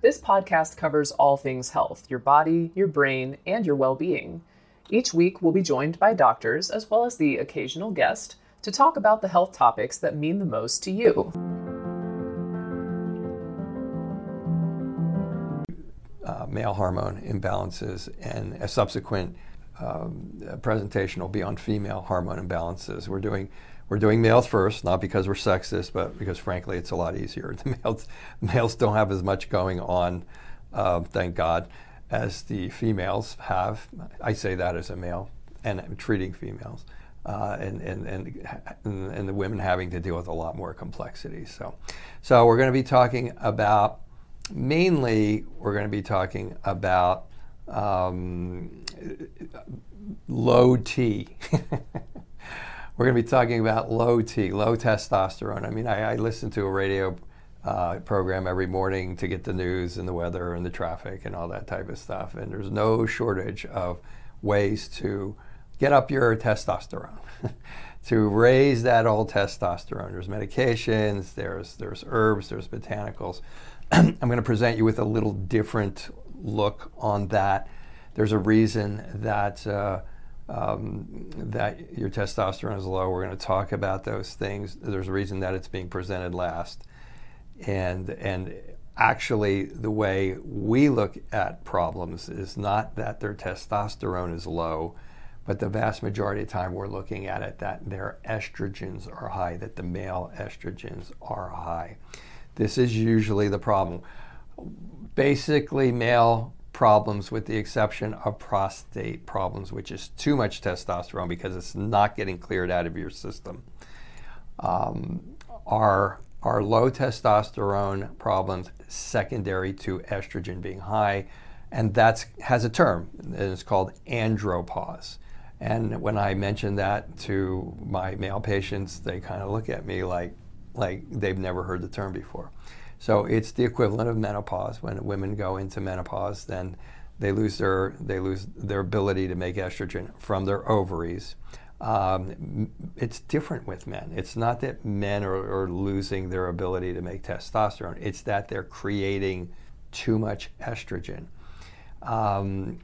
This podcast covers all things health your body, your brain, and your well being. Each week, we'll be joined by doctors as well as the occasional guest to talk about the health topics that mean the most to you. Uh, male hormone imbalances, and a subsequent um, presentation will be on female hormone imbalances. We're doing we're doing males first, not because we're sexist, but because frankly it's a lot easier. The males males don't have as much going on, uh, thank God, as the females have. I say that as a male, and I'm treating females. Uh, and, and, and, and the women having to deal with a lot more complexity. So, so we're going to be talking about mainly we're going to be talking about um, low T. we're going to be talking about low T, low testosterone. I mean, I, I listen to a radio uh, program every morning to get the news and the weather and the traffic and all that type of stuff. And there's no shortage of ways to get up your testosterone, to raise that old testosterone. There's medications, there's, there's herbs, there's botanicals. I'm going to present you with a little different look on that. There's a reason that uh, um, that your testosterone is low. We're going to talk about those things. There's a reason that it's being presented last, and and actually the way we look at problems is not that their testosterone is low, but the vast majority of time we're looking at it that their estrogens are high, that the male estrogens are high. This is usually the problem. Basically, male problems, with the exception of prostate problems, which is too much testosterone because it's not getting cleared out of your system, um, are, are low testosterone problems secondary to estrogen being high. And that has a term, it's called andropause. And when I mention that to my male patients, they kind of look at me like, like they've never heard the term before. So it's the equivalent of menopause. When women go into menopause, then they lose their they lose their ability to make estrogen from their ovaries. Um, it's different with men. It's not that men are, are, losing their ability to make testosterone. It's that they're creating too much estrogen. Um,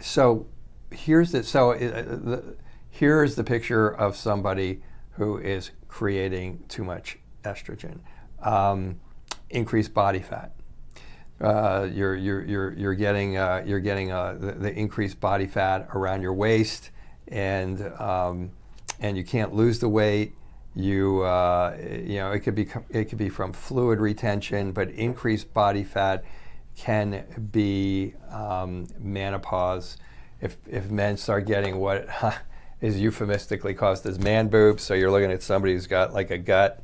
so here's the so uh, the, here's the picture of somebody who is creating too much estrogen. Um, increased body fat. Uh, you're, you're, you're, you're getting, uh, you're getting uh, the, the, increased body fat around your waist, and, um, and you can't lose the weight. You, uh, you know, it could, be, it could be from fluid retention, but increased body fat can be um, menopause. If, if men start getting what is euphemistically caused as man boobs, so you're looking at somebody who's got like a gut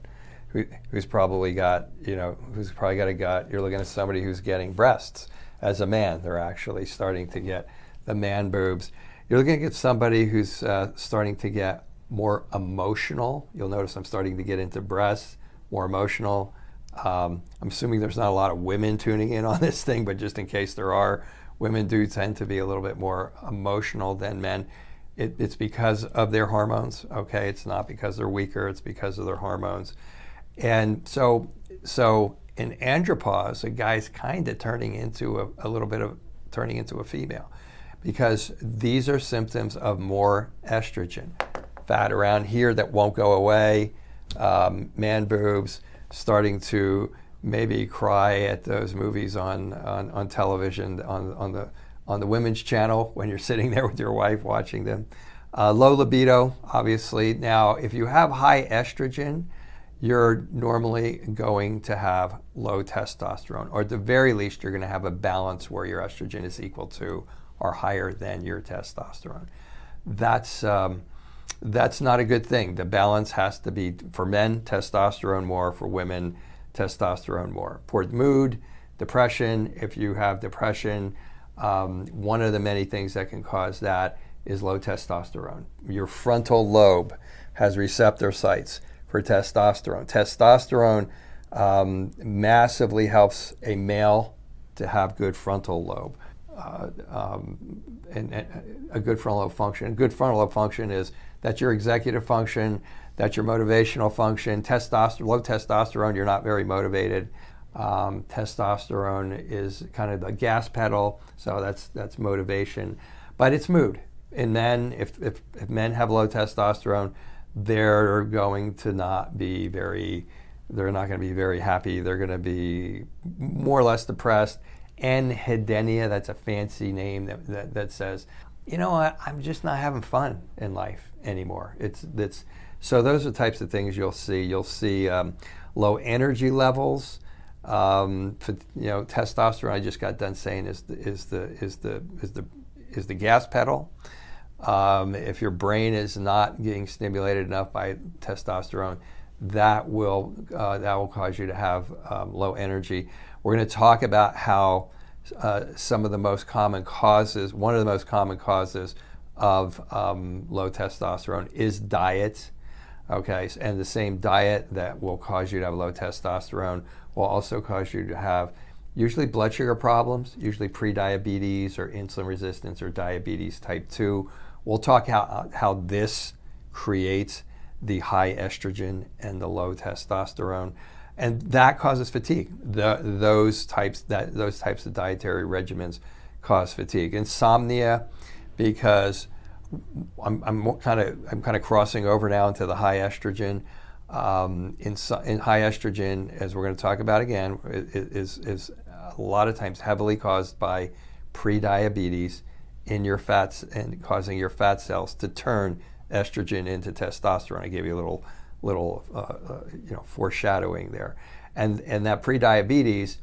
who, who's probably got, you know, who's probably got a gut. You're looking at somebody who's getting breasts as a man. They're actually starting to get the man boobs. You're looking at somebody who's uh, starting to get more emotional. You'll notice I'm starting to get into breasts, more emotional. Um, I'm assuming there's not a lot of women tuning in on this thing, but just in case there are, women do tend to be a little bit more emotional than men. It, it's because of their hormones, okay? It's not because they're weaker, it's because of their hormones. And so, so in andropause, a guy's kind of turning into a, a little bit of turning into a female because these are symptoms of more estrogen. Fat around here that won't go away, um, man boobs, starting to maybe cry at those movies on, on, on television, on, on, the, on the women's channel when you're sitting there with your wife watching them. Uh, low libido, obviously. Now, if you have high estrogen, you're normally going to have low testosterone, or at the very least, you're going to have a balance where your estrogen is equal to or higher than your testosterone. That's um, that's not a good thing. The balance has to be for men, testosterone more, for women, testosterone more. Poor mood, depression. If you have depression, um, one of the many things that can cause that is low testosterone. Your frontal lobe has receptor sites for testosterone. Testosterone um, massively helps a male to have good frontal lobe. Uh, um, and, and, a good frontal lobe function. A good frontal lobe function is that's your executive function, that's your motivational function. Testosterone, low testosterone, you're not very motivated. Um, testosterone is kind of the gas pedal, so that's that's motivation, but it's mood. In men, if, if, if men have low testosterone, they're going to not be very they're not going to be very happy. They're going to be more or less depressed. Anhedonia, that's a fancy name that, that, that says, you know what, I'm just not having fun in life anymore. It's, it's, so those are types of things you'll see. You'll see um, low energy levels. Um, for, you know, testosterone. I just got done saying is the is the is the is the is the gas pedal. Um, if your brain is not getting stimulated enough by testosterone, that will uh, that will cause you to have um, low energy. We're going to talk about how uh, some of the most common causes, one of the most common causes of um, low testosterone is diet. Okay, and the same diet that will cause you to have low testosterone will also cause you to have usually blood sugar problems, usually prediabetes or insulin resistance or diabetes type 2. We'll talk how, how this creates the high estrogen and the low testosterone, and that causes fatigue. The, those types that those types of dietary regimens cause fatigue. Insomnia, because I'm, I'm kind of I'm kind of crossing over now into the high estrogen. Um, in, in, high estrogen, as we're going to talk about again, is, is a lot of times heavily caused by prediabetes in your fats and causing your fat cells to turn estrogen into testosterone. I gave you a little little uh, uh, you know foreshadowing there, and and that prediabetes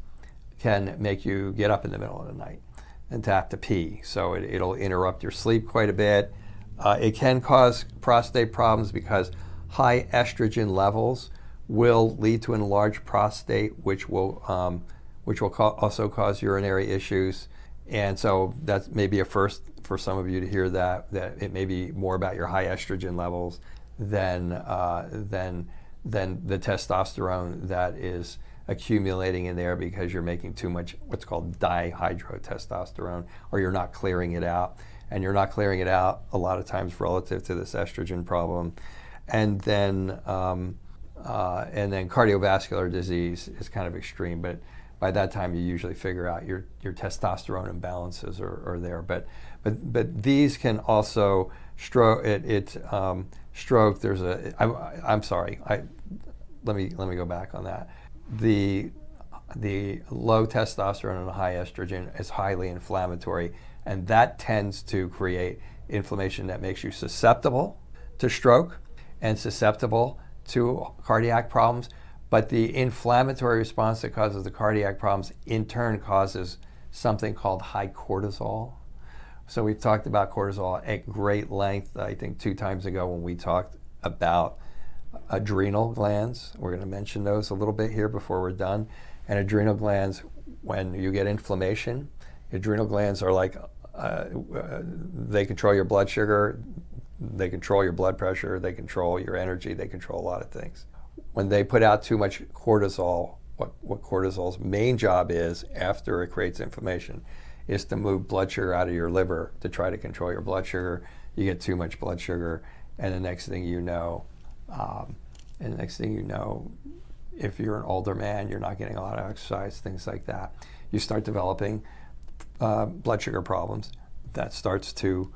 can make you get up in the middle of the night and to have to pee. So it, will interrupt your sleep quite a bit. Uh, it can cause prostate problems because high estrogen levels will lead to enlarged prostate, which will um, which will also cause urinary issues. And so that's maybe a first for some of you to hear that that it may be more about your high estrogen levels than uh, than than the testosterone that is accumulating in there because you're making too much what's called dihydrotestosterone or you're not clearing it out. And you're not clearing it out a lot of times relative to this estrogen problem. And then um, uh, and then cardiovascular disease is kind of extreme but by that time you usually figure out your, your testosterone imbalances are, are there. But, but, but these can also stroke, it, it um, stroke, there's a, I'm, I'm sorry, I, let, me, let me go back on that. The, the low testosterone and high estrogen is highly inflammatory, and that tends to create inflammation that makes you susceptible to stroke and susceptible to cardiac problems but the inflammatory response that causes the cardiac problems in turn causes something called high cortisol. So we've talked about cortisol at great length, I think two times ago when we talked about adrenal glands. We're going to mention those a little bit here before we're done. And adrenal glands, when you get inflammation, adrenal glands are like uh, uh, they control your blood sugar, they control your blood pressure, they control your energy, they control a lot of things when they put out too much cortisol, what, what cortisol's main job is after it creates inflammation is to move blood sugar out of your liver to try to control your blood sugar. You get too much blood sugar, and the next thing you know, um, and the next thing you know, if you're an older man, you're not getting a lot of exercise, things like that. You start developing uh, blood sugar problems. That starts to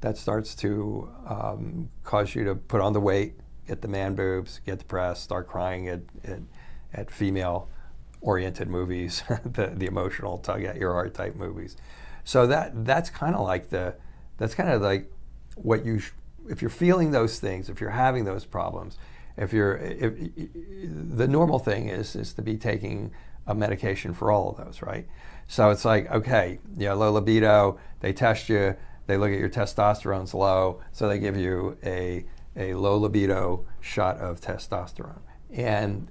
that starts to um, cause you to put on the weight get the man boobs, get depressed, start crying at, at, at female oriented movies, the, the emotional tug at your heart type movies. So that that's kind of like the that's kind of like what you if you're feeling those things, if you're having those problems, if you're if, the normal thing is is to be taking a medication for all of those, right? So it's like okay, yeah, low libido. They test you. They look at your testosterone's low, so they give you a a low libido shot of testosterone. And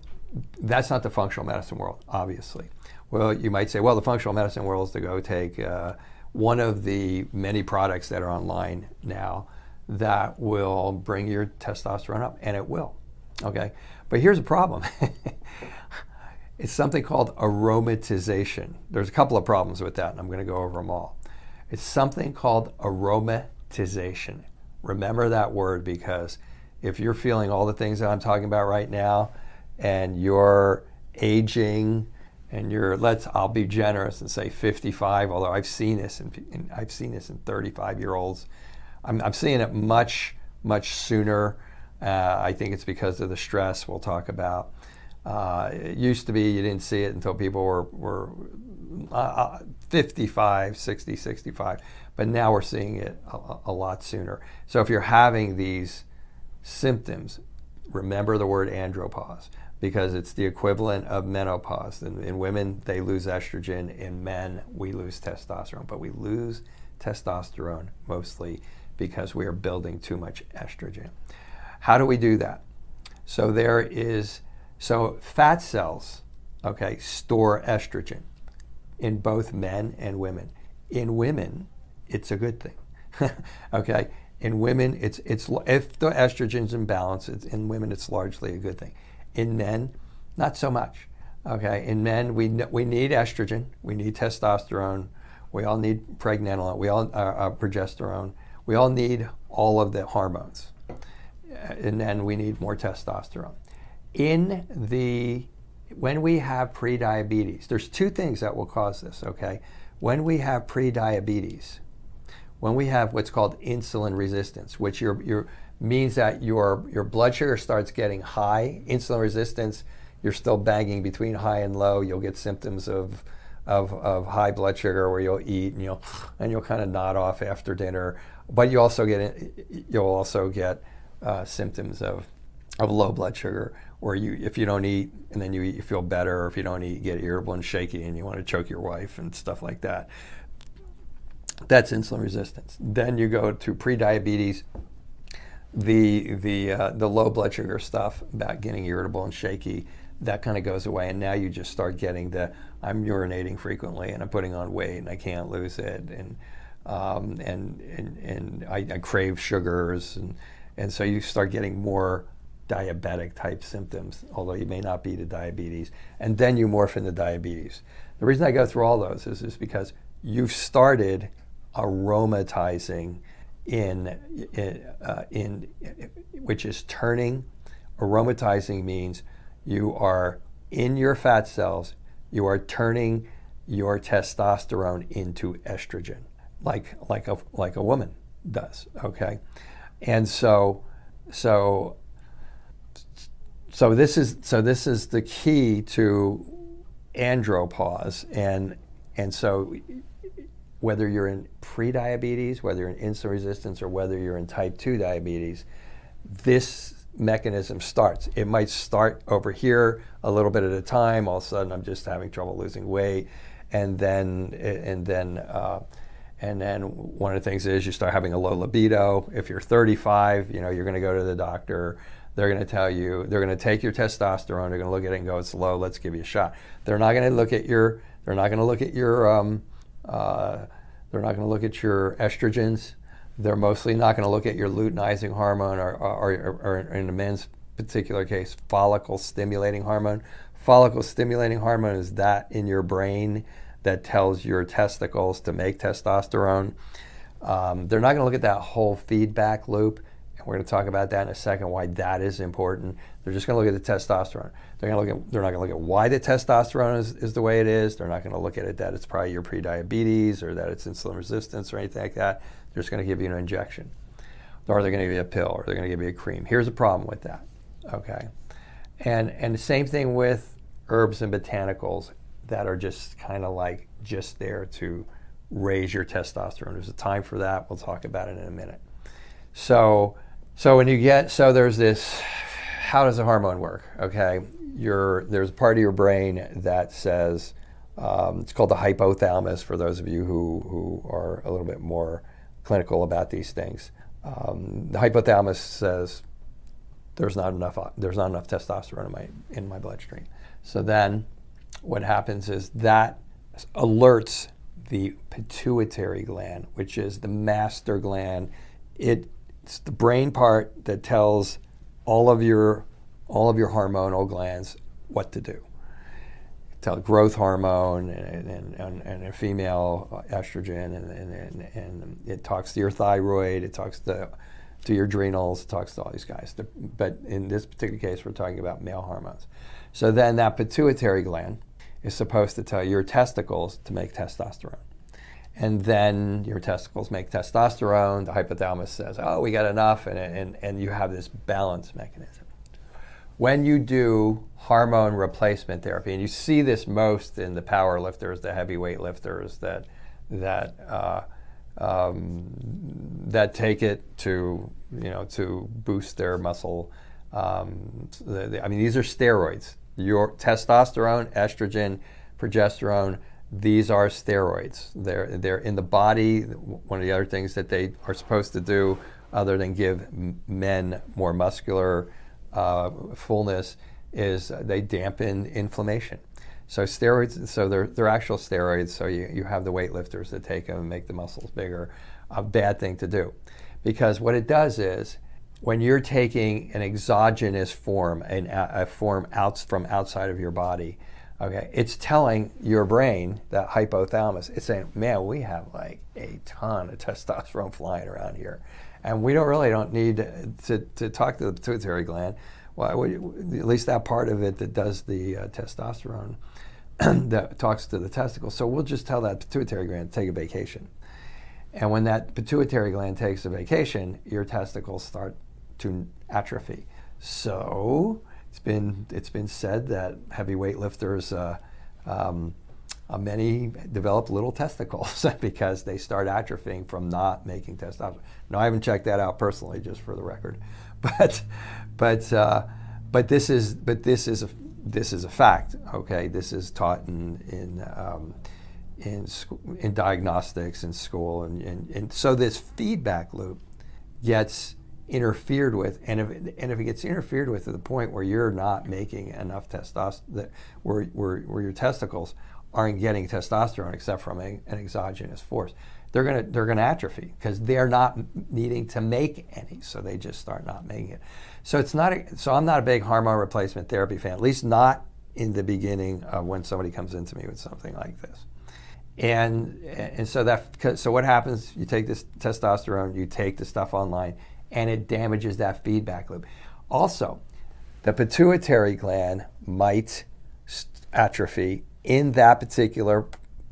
that's not the functional medicine world, obviously. Well, you might say, well, the functional medicine world is to go take uh, one of the many products that are online now that will bring your testosterone up, and it will. Okay? But here's a problem it's something called aromatization. There's a couple of problems with that, and I'm going to go over them all. It's something called aromatization. Remember that word because if you're feeling all the things that I'm talking about right now and you're aging and you're let's I'll be generous and say 55, although I've seen this in, in I've seen this in 35 year olds. I'm, I'm seeing it much much sooner. Uh, I think it's because of the stress we'll talk about. Uh, it used to be you didn't see it until people were, were uh, uh 55, 60, 65, but now we're seeing it a, a lot sooner. So if you're having these symptoms, remember the word andropause because it's the equivalent of menopause. In, in, women, they lose estrogen. In men, we lose testosterone. But we lose testosterone mostly because we are building too much estrogen. How do we do that? So there is, so fat cells, okay, store estrogen in both men and women. In women, it's a good thing. okay, in women, it's it's if the estrogen's in balance, in women it's largely a good thing. In men, not so much. Okay, in men we we need estrogen, we need testosterone, we all need pregnenolone, we all uh, uh, progesterone, we all need all of the hormones, and then we need more testosterone. In the when we have prediabetes, there's two things that will cause this. Okay, when we have prediabetes, when we have what's called insulin resistance, which your your means that your your blood sugar starts getting high. Insulin resistance, you're still banging between high and low. You'll get symptoms of of, of high blood sugar where you'll eat and you'll and you'll kind of nod off after dinner. But you also get you'll also get uh, symptoms of of low blood sugar where you if you don't eat and then you eat you feel better. Or if you don't eat you get irritable and shaky and you want to choke your wife and stuff like that. That's insulin resistance. Then you go to prediabetes the the uh, the low blood sugar stuff about getting irritable and shaky that kind of goes away. And now you just start getting the I'm urinating frequently and I'm putting on weight and I can't lose it. And um, and and, and I, I, crave sugars and and so you start getting more diabetic type symptoms although you may not be to diabetes and then you morph into diabetes the reason I go through all those is, is because you've started aromatizing in, in, uh, in which is turning. Aromatizing means you are in your fat cells, you are turning your testosterone into estrogen, like like a like a woman does. Okay, and so so so this is so this is the key to andropause and and so whether you're in prediabetes, whether you're in insulin resistance, or whether you're in type 2 diabetes, this mechanism starts. It might start over here a little bit at a time. All of a sudden, I'm just having trouble losing weight, and then and then uh, and then one of the things is you start having a low libido. If you're 35, you know you're going to go to the doctor. They're going to tell you they're going to take your testosterone. They're going to look at it and go, "It's low. Let's give you a shot." They're not going to look at your. They're not going to look at your um, uh, they're not going to look at your estrogens. They're mostly not going to look at your luteinizing hormone or, or, or, or, in the men's particular case, follicle stimulating hormone. Follicle stimulating hormone is that in your brain that tells your testicles to make testosterone. Um, they're not going to look at that whole feedback loop. We're going to talk about that in a second, why that is important. They're just going to look at the testosterone. They're going to look at. They're not going to look at why the testosterone is, is the way it is. They're not going to look at it that it's probably your prediabetes or that it's insulin resistance or anything like that. They're just going to give you an injection, or they're going to give you a pill, or they're going to give you a cream. Here's a problem with that. Okay, and and the same thing with herbs and botanicals that are just kind of like just there to raise your testosterone. There's a time for that. We'll talk about it in a minute. So so when you get so there's this how does a hormone work? Okay, there's a part of your brain that says um, it's called the hypothalamus. For those of you who who are a little bit more clinical about these things, um, the hypothalamus says there's not enough there's not enough testosterone in my in my bloodstream. So then, what happens is that alerts the pituitary gland, which is the master gland. It, it's the brain part that tells all of your all of your hormonal glands what to do. Tell growth hormone and, and, and, a female estrogen, and, and, and, it talks to your thyroid, it talks to, to your adrenals, it talks to all these guys. But in this particular case, we're talking about male hormones. So then that pituitary gland is supposed to tell your testicles to make testosterone. And then your testicles make testosterone. The hypothalamus says, oh, we got enough. And, and, and you have this balance mechanism. When you do hormone replacement therapy, and you see this most in the power lifters, the heavyweight lifters that, that, uh, um, that take it to, you know, to boost their muscle. Um, the, the, I mean, these are steroids. Your testosterone, estrogen, progesterone, these are steroids. They're, they're in the body. One of the other things that they are supposed to do, other than give men more muscular uh, fullness, is they dampen inflammation. So steroids, so they're, they're actual steroids. So you, you have the weightlifters that take them and make the muscles bigger. A bad thing to do, because what it does is when you're taking an exogenous form, an, a form out from outside of your body, Okay, it's telling your brain, that hypothalamus, it's saying, man, we have like a ton of testosterone flying around here. And we don't really don't need to, to talk to the pituitary gland. Well, we, at least that part of it that does the uh, testosterone that talks to the testicles. So we'll just tell that pituitary gland to take a vacation. And when that pituitary gland takes a vacation, your testicles start to atrophy. So it's been it's been said that heavy weightlifters, uh, um, uh, many develop little testicles because they start atrophying from not making testosterone. No, I haven't checked that out personally, just for the record, but but uh, but this is but this is a this is a fact. Okay, this is taught in in um, in, in diagnostics in school, and, and, and so this feedback loop gets interfered with, and if it, and if it gets interfered with to the point where you're not making enough testosterone, where, where, where your testicles aren't getting testosterone except from a, an exogenous force, they're gonna they're gonna atrophy because they're not needing to make any, so they just start not making it. So it's not a, so I'm not a big hormone replacement therapy fan, at least not in the beginning of when somebody comes into me with something like this. And and so that so what happens? You take this testosterone, you take the stuff online, and it damages that feedback loop. Also, the pituitary gland might atrophy in that particular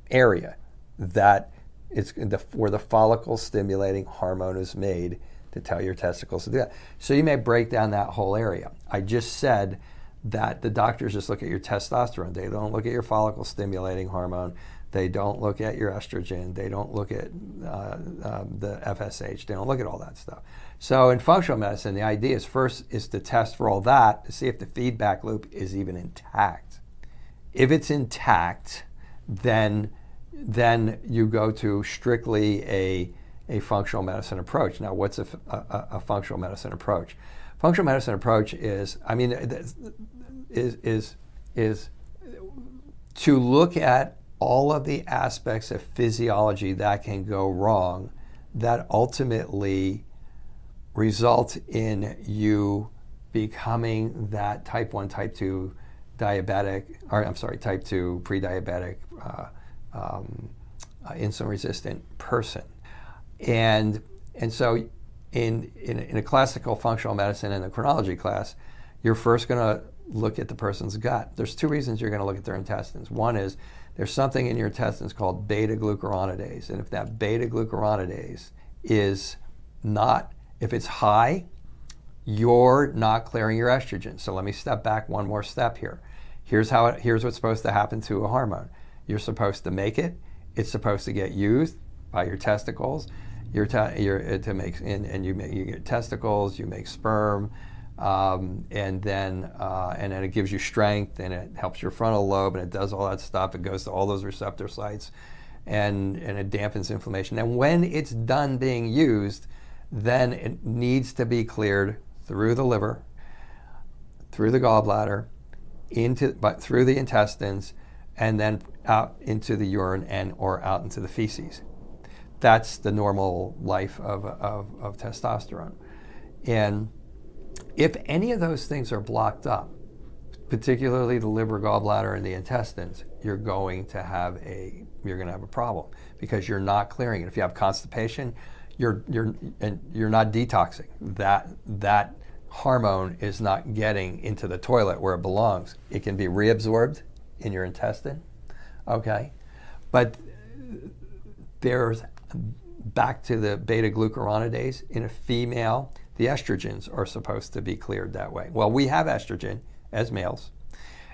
area that it's the, where the follicle stimulating hormone is made to tell your testicles to do that. So you may break down that whole area. I just said that the doctors just look at your testosterone. They don't look at your follicle stimulating hormone. They don't look at your estrogen. They don't look at uh, uh, the FSH. They don't look at all that stuff. So in functional medicine, the idea is first is to test for all that to see if the feedback loop is even intact. If it's intact, then then you go to strictly a a functional medicine approach. Now, what's a, a, a functional medicine approach? Functional medicine approach is, I mean, is is is to look at all of the aspects of physiology that can go wrong that ultimately result in you becoming that type 1, type 2 diabetic, or I'm sorry, type 2 pre diabetic, uh, um, uh, insulin resistant person. And, and so, in, in, in a classical functional medicine in the chronology class, you're first going to look at the person's gut. There's two reasons you're going to look at their intestines. One is there's something in your intestines called beta glucuronidase. And if that beta glucuronidase is not if it's high, you're not clearing your estrogen. So let me step back one more step here. Here's how it, here's what's supposed to happen to a hormone. You're supposed to make it. It's supposed to get used by your testicles. You're, te- you're uh, to make and, and you make you get testicles. You make sperm, um, and then uh, and then it gives you strength and it helps your frontal lobe and it does all that stuff. It goes to all those receptor sites, and and it dampens inflammation. And when it's done being used, then it needs to be cleared through the liver, through the gallbladder, into but through the intestines, and then out into the urine and or out into the feces. That's the normal life of, of, of testosterone. And if any of those things are blocked up, particularly the liver, gallbladder, and the intestines, you're going to have a you're going to have a problem because you're not clearing it. If you have constipation, you're you're and you're not detoxing. That that hormone is not getting into the toilet where it belongs. It can be reabsorbed in your intestine. Okay, but there's back to the beta glucuronidase in a female. The estrogens are supposed to be cleared that way. Well, we have estrogen as males,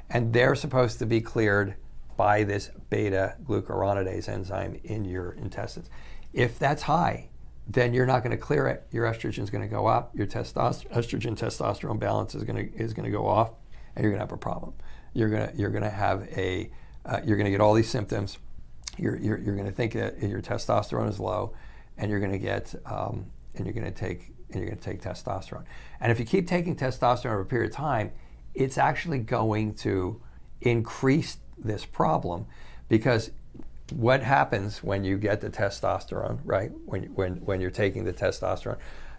and they're supposed to be cleared by this beta glucuronidase enzyme in your intestines. If that's high, then you're not going to clear it. Your estrogen is going to go up. Your testosterone, estrogen testosterone balance is going to is going to go off, and you're going to have a problem. You're going to you're going to have a uh, you're going to get all these symptoms. You're you're, you're going to think that your testosterone is low, and you're going to get um, and you're going to take and you're going to take testosterone. And if you keep taking testosterone over a period of time, it's actually going to increase this problem because what happens when you get the testosterone, right? When, when, when you're taking the testosterone,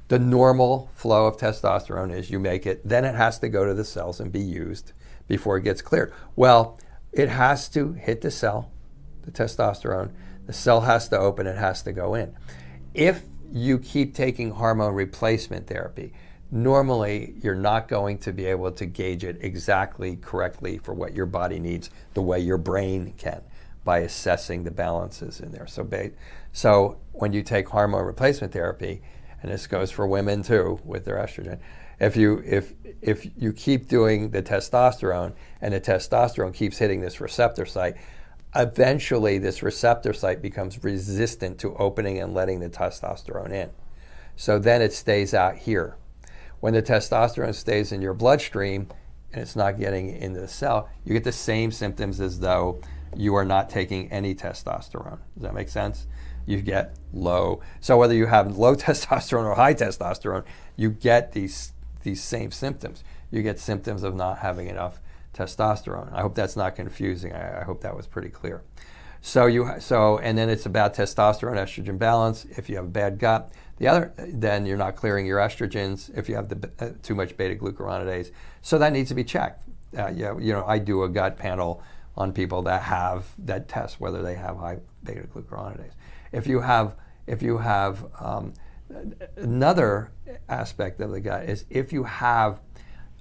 the normal flow of testosterone is you make it, then it has to go to the cells and be used before it gets cleared. Well, it has to hit the cell, the testosterone, the cell has to open, it has to go in. If you keep taking hormone replacement therapy, normally you're not going to be able to gauge it exactly correctly for what your body needs the way your brain can by assessing the balances in there. So, ba- so when you take hormone replacement therapy, and this goes for women too with their estrogen, if you if if you keep doing the testosterone and the testosterone keeps hitting this receptor site, eventually this receptor site becomes resistant to opening and letting the testosterone in. So then it stays out here. When the testosterone stays in your bloodstream and it's not getting into the cell, you get the same symptoms as though you are not taking any testosterone. Does that make sense? You get low. So whether you have low testosterone or high testosterone, you get these these same symptoms. You get symptoms of not having enough testosterone. I hope that's not confusing. I, I hope that was pretty clear. So you so and then it's about testosterone estrogen balance. If you have a bad gut, the other then you're not clearing your estrogens. If you have the, uh, too much beta glucuronidase, so that needs to be checked. Uh, yeah, you know I do a gut panel on people that have that test whether they have high beta glucuronidase. If you have if you have um, another aspect of the gut is if you have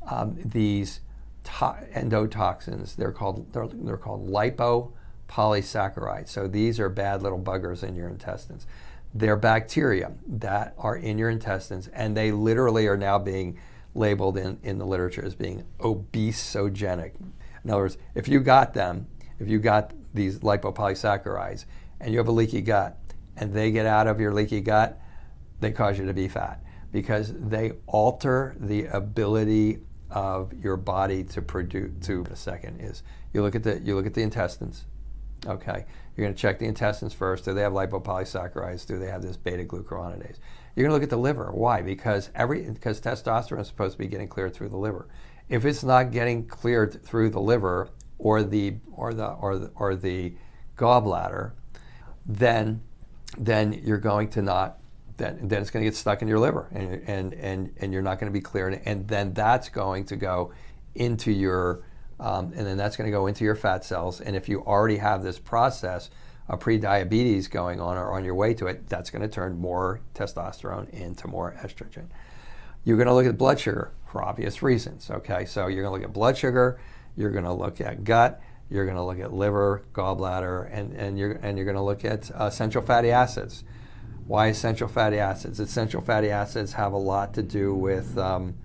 um, these endotoxins, they're called they're, they're called lipopolysaccharides. So these are bad little buggers in your intestines. They're bacteria that are in your intestines, and they literally are now being labeled in, in the literature as being obesogenic. In other words, if you got them, if you got these lipopolysaccharides and you have a leaky gut and they get out of your leaky gut, they cause you to be fat because they alter the ability of your body to produce to a second is you look at the you look at the intestines okay? You're going to check the intestines first. Do they have lipopolysaccharides? Do they have this beta glucuronidase? You're going to look at the liver. Why? Because every because testosterone is supposed to be getting cleared through the liver. If it's not getting cleared through the liver or the or the or the, or the gallbladder, then then you're going to not then, then it's going to get stuck in your liver and, and, and, and you're not going to be clear and then that's going to go into your um, and then that's going to go into your fat cells and if you already have this process of pre-diabetes going on or on your way to it that's going to turn more testosterone into more estrogen you're going to look at blood sugar for obvious reasons. Okay, so you're going to look at blood sugar, you're going to look at gut, you're going to look at liver, gallbladder, and, and you're and you're going to look at uh, essential fatty acids. Why essential fatty acids? Essential fatty acids have a lot to do with um,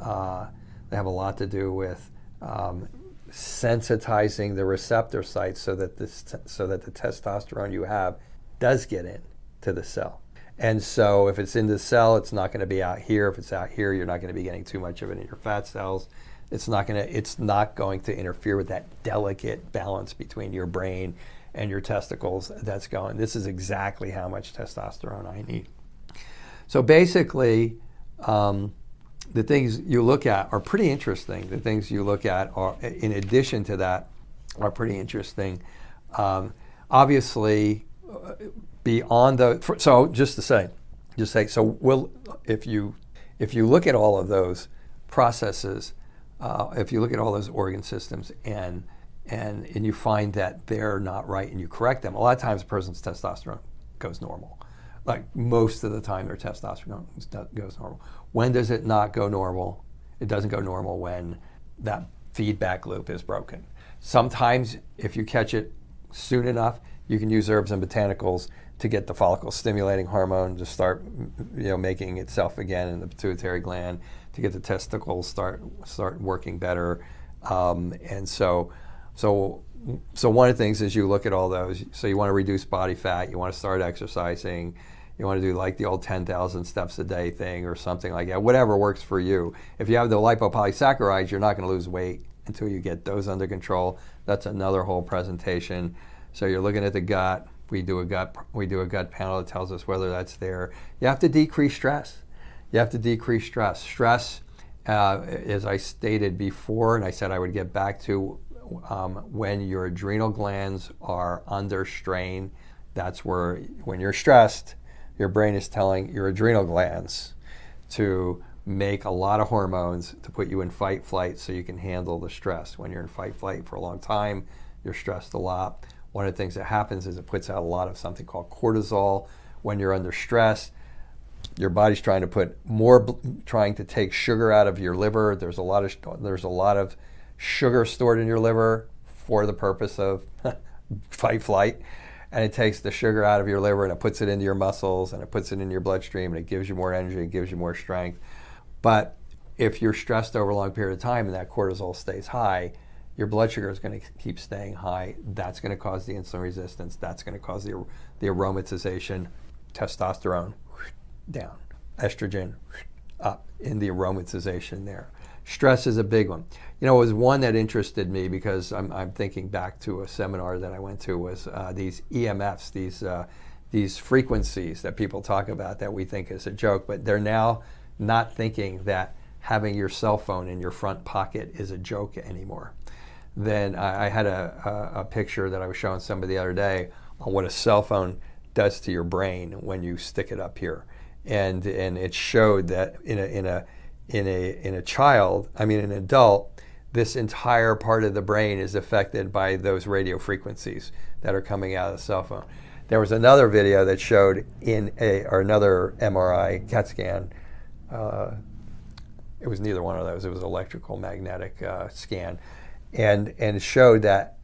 uh, they have a lot to do with um, sensitizing the receptor sites so that this so that the testosterone you have does get in to the cell. And so if it's in the cell, it's not going to be out here. If it's out here, you're not going to be getting too much of it in your fat cells. It's not going to it's not going to interfere with that delicate balance between your brain and your testicles that's going. This is exactly how much testosterone I need. So basically, um, the things you look at are pretty interesting. The things you look at are, in addition to that, are pretty interesting. Um, obviously, beyond the so just to say just say so will if you if you look at all of those processes uh, if you look at all those organ systems and and and you find that they're not right and you correct them. A lot of times a person's testosterone goes normal. Like most of the time their testosterone goes normal. When does it not go normal? It doesn't go normal when that feedback loop is broken. Sometimes, if you catch it soon enough, you can use herbs and botanicals to get the follicle stimulating hormone to start you know making itself again in the pituitary gland to get the testicles start start working better. Um, and so so so one of the things is you look at all those so you want to reduce body fat you want to start exercising you want to do like the old 10,000 steps a day thing or something like that whatever works for you if you have the lipopolysaccharides you're not going to lose weight until you get those under control that's another whole presentation so you're looking at the gut we do a gut we do a gut panel that tells us whether that's there. You have to decrease stress. You have to decrease stress. Stress, uh, as I stated before, and I said I would get back to um, when your adrenal glands are under strain. That's where when you're stressed, your brain is telling your adrenal glands to make a lot of hormones to put you in fight flight so you can handle the stress. When you're in fight flight for a long time, you're stressed a lot one of the things that happens is it puts out a lot of something called cortisol when you're under stress. Your body's trying to put more, trying to take sugar out of your liver. There's a lot of there's a lot of sugar stored in your liver for the purpose of fight flight, and it takes the sugar out of your liver and it puts it into your muscles and it puts it in your bloodstream and it gives you more energy, it gives you more strength. But if you're stressed over a long period of time and that cortisol stays high, your blood sugar is going to keep staying high. That's going to cause the insulin resistance. That's going to cause the, the aromatization, testosterone down, estrogen up in the aromatization there. Stress is a big one. You know, it was one that interested me because I'm, I'm thinking back to a seminar that I went to was uh, these EMFs, these uh, these frequencies that people talk about that we think is a joke, but they're now not thinking that having your cell phone in your front pocket is a joke anymore then I, I had a, a, a, picture that I was showing somebody the other day on what a cell phone does to your brain when you stick it up here, and and it showed that in a in a in a in a child, I mean an adult, this entire part of the brain is affected by those radio frequencies that are coming out of the cell phone. There was another video that showed in a or another MRI CAT scan. Uh, it was neither one of those. It was electrical magnetic uh, scan and and showed that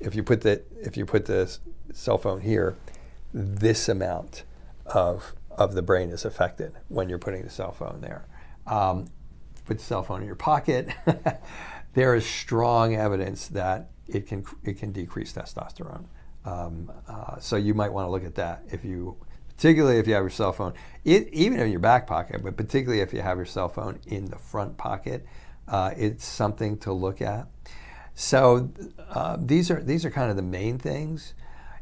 if you put the if you put the cell phone here, this amount of of the brain is affected when you're putting the cell phone there. Um, put the cell phone in your pocket. there is strong evidence that it can it can decrease testosterone. Um, uh, so you might want to look at that if you, particularly if you have your cell phone, it, even in your back pocket, but particularly if you have your cell phone in the front pocket, uh, it's something to look at. So uh, these are these are kind of the main things.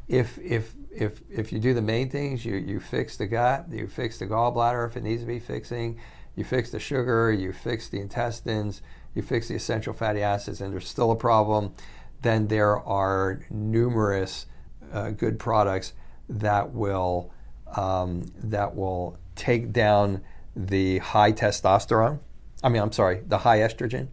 If if if if you do the main things, you you fix the gut, you fix the gallbladder if it needs to be fixing, you fix the sugar, you fix the intestines, you fix the essential fatty acids, and there's still a problem, then there are numerous uh, good products that will um, that will take down the high testosterone. I mean, I'm sorry, the high estrogen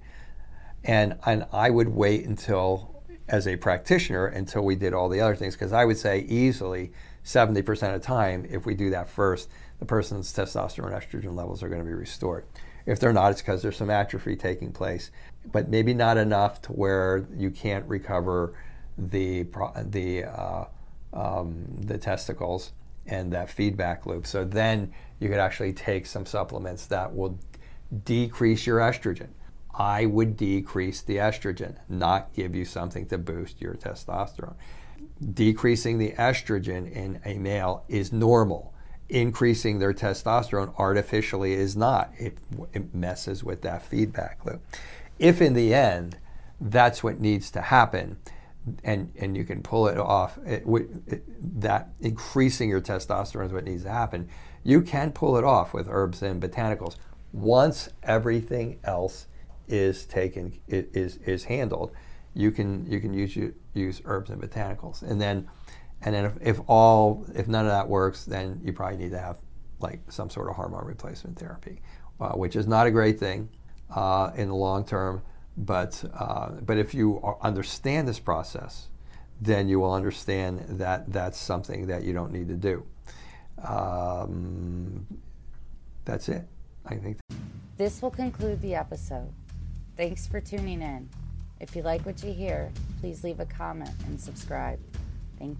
and, and I would wait until, as a practitioner, until we did all the other things, because I would say easily 70% of the time, if we do that first, the person's testosterone and estrogen levels are going to be restored. If they're not, it's because there's some atrophy taking place, but maybe not enough to where you can't recover the the uh, um, the testicles and that feedback loop. So then you could actually take some supplements that will decrease your estrogen. I would decrease the estrogen, not give you something to boost your testosterone. Decreasing the estrogen in a male is normal. Increasing their testosterone artificially is not. It, it messes with that feedback loop. If in the end that's what needs to happen, and and you can pull it off. It, it, that increasing your testosterone is what needs to happen. You can pull it off with herbs and botanicals once everything else is taken is is handled, you can you can use use herbs and botanicals, and then and then if, if all if none of that works, then you probably need to have like some sort of hormone replacement therapy, uh, which is not a great thing uh, in the long term. But uh, but if you understand this process, then you will understand that that's something that you don't need to do. Um, that's it. I think. This will conclude the episode. Thanks for tuning in. If you like what you hear, please leave a comment and subscribe. Thank you.